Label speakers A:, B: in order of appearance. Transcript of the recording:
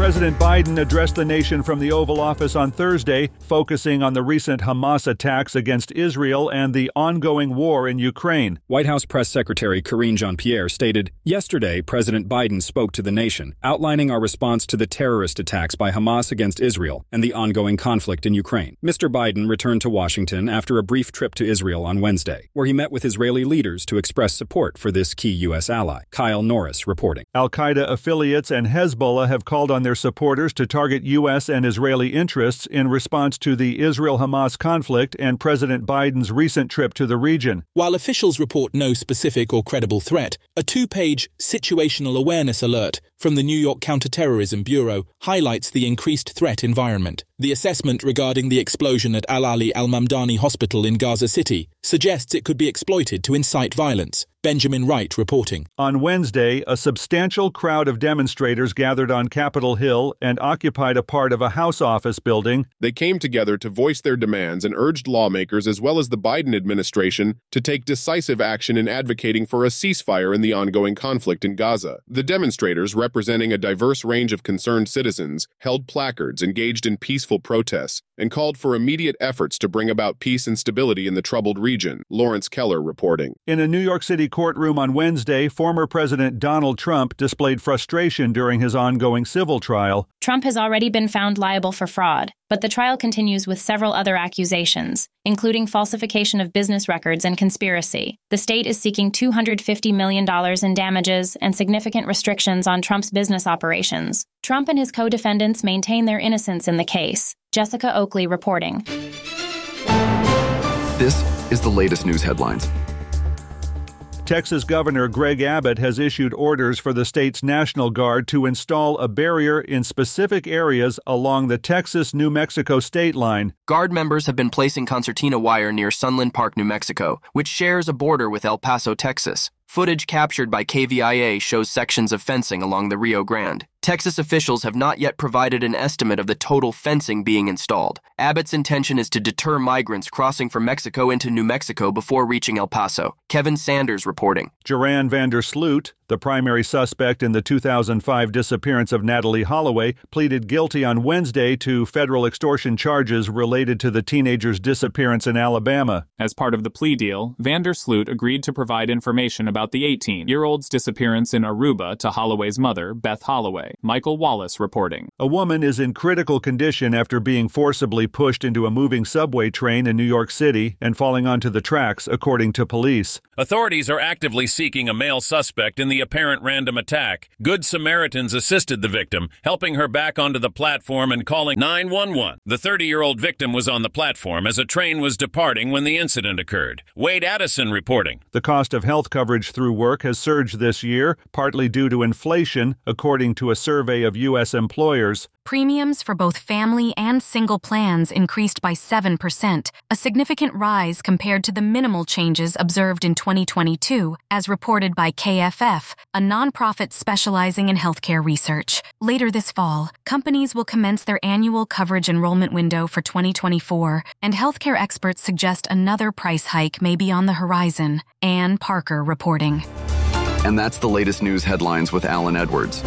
A: President Biden addressed the nation from the Oval Office on Thursday, focusing on the recent Hamas attacks against Israel and the ongoing war in Ukraine.
B: White House Press Secretary Karine Jean Pierre stated Yesterday, President Biden spoke to the nation, outlining our response to the terrorist attacks by Hamas against Israel and the ongoing conflict in Ukraine. Mr. Biden returned to Washington after a brief trip to Israel on Wednesday, where he met with Israeli leaders to express support for this key U.S. ally. Kyle Norris reporting.
A: Al Qaeda affiliates and Hezbollah have called on their supporters to target U.S. and Israeli interests in response to the Israel Hamas conflict and President Biden's recent trip to the region.
C: While officials report no specific or credible threat, a two page situational awareness alert from the New York Counterterrorism Bureau highlights the increased threat environment. The assessment regarding the explosion at Al Ahli Al Mamdani Hospital in Gaza City suggests it could be exploited to incite violence. Benjamin Wright reporting.
A: On Wednesday, a substantial crowd of demonstrators gathered on Capitol Hill and occupied a part of a House office building.
D: They came together to voice their demands and urged lawmakers as well as the Biden administration to take decisive action in advocating for a ceasefire in the ongoing conflict in Gaza. The demonstrators, representing a diverse range of concerned citizens, held placards, engaged in peaceful protests, and called for immediate efforts to bring about peace and stability in the troubled region. Lawrence Keller reporting.
A: In a New York City courtroom on Wednesday, former President Donald Trump displayed frustration during his ongoing civil trial.
E: Trump has already been found liable for fraud, but the trial continues with several other accusations, including falsification of business records and conspiracy. The state is seeking $250 million in damages and significant restrictions on Trump's business operations. Trump and his co defendants maintain their innocence in the case. Jessica Oakley reporting.
F: This is the latest news headlines.
A: Texas Governor Greg Abbott has issued orders for the state's National Guard to install a barrier in specific areas along the Texas New Mexico state line.
G: Guard members have been placing concertina wire near Sunland Park, New Mexico, which shares a border with El Paso, Texas. Footage captured by KVIA shows sections of fencing along the Rio Grande. Texas officials have not yet provided an estimate of the total fencing being installed. Abbott's intention is to deter migrants crossing from Mexico into New Mexico before reaching El Paso. Kevin Sanders reporting.
A: Joran Vander Sloot, the primary suspect in the 2005 disappearance of Natalee Holloway, pleaded guilty on Wednesday to federal extortion charges related to the teenager's disappearance in Alabama.
H: As part of the plea deal, Vander Sloot agreed to provide information about the 18 year old's disappearance in Aruba to Holloway's mother, Beth Holloway. Michael Wallace reporting.
A: A woman is in critical condition after being forcibly pushed into a moving subway train in New York City and falling onto the tracks, according to police.
I: Authorities are actively seeking a male suspect in the apparent random attack. Good Samaritans assisted the victim, helping her back onto the platform and calling 911. The 30 year old victim was on the platform as a train was departing when the incident occurred. Wade Addison reporting.
A: The cost of health coverage through work has surged this year, partly due to inflation, according to a survey of U.S. employers.
J: Premiums for both family and single plans increased by 7%, a significant rise compared to the minimal changes observed in 2022, as reported by KFF, a nonprofit specializing in healthcare research. Later this fall, companies will commence their annual coverage enrollment window for 2024, and healthcare experts suggest another price hike may be on the horizon. Ann Parker reporting.
F: And that's the latest news headlines with Allen Edwards.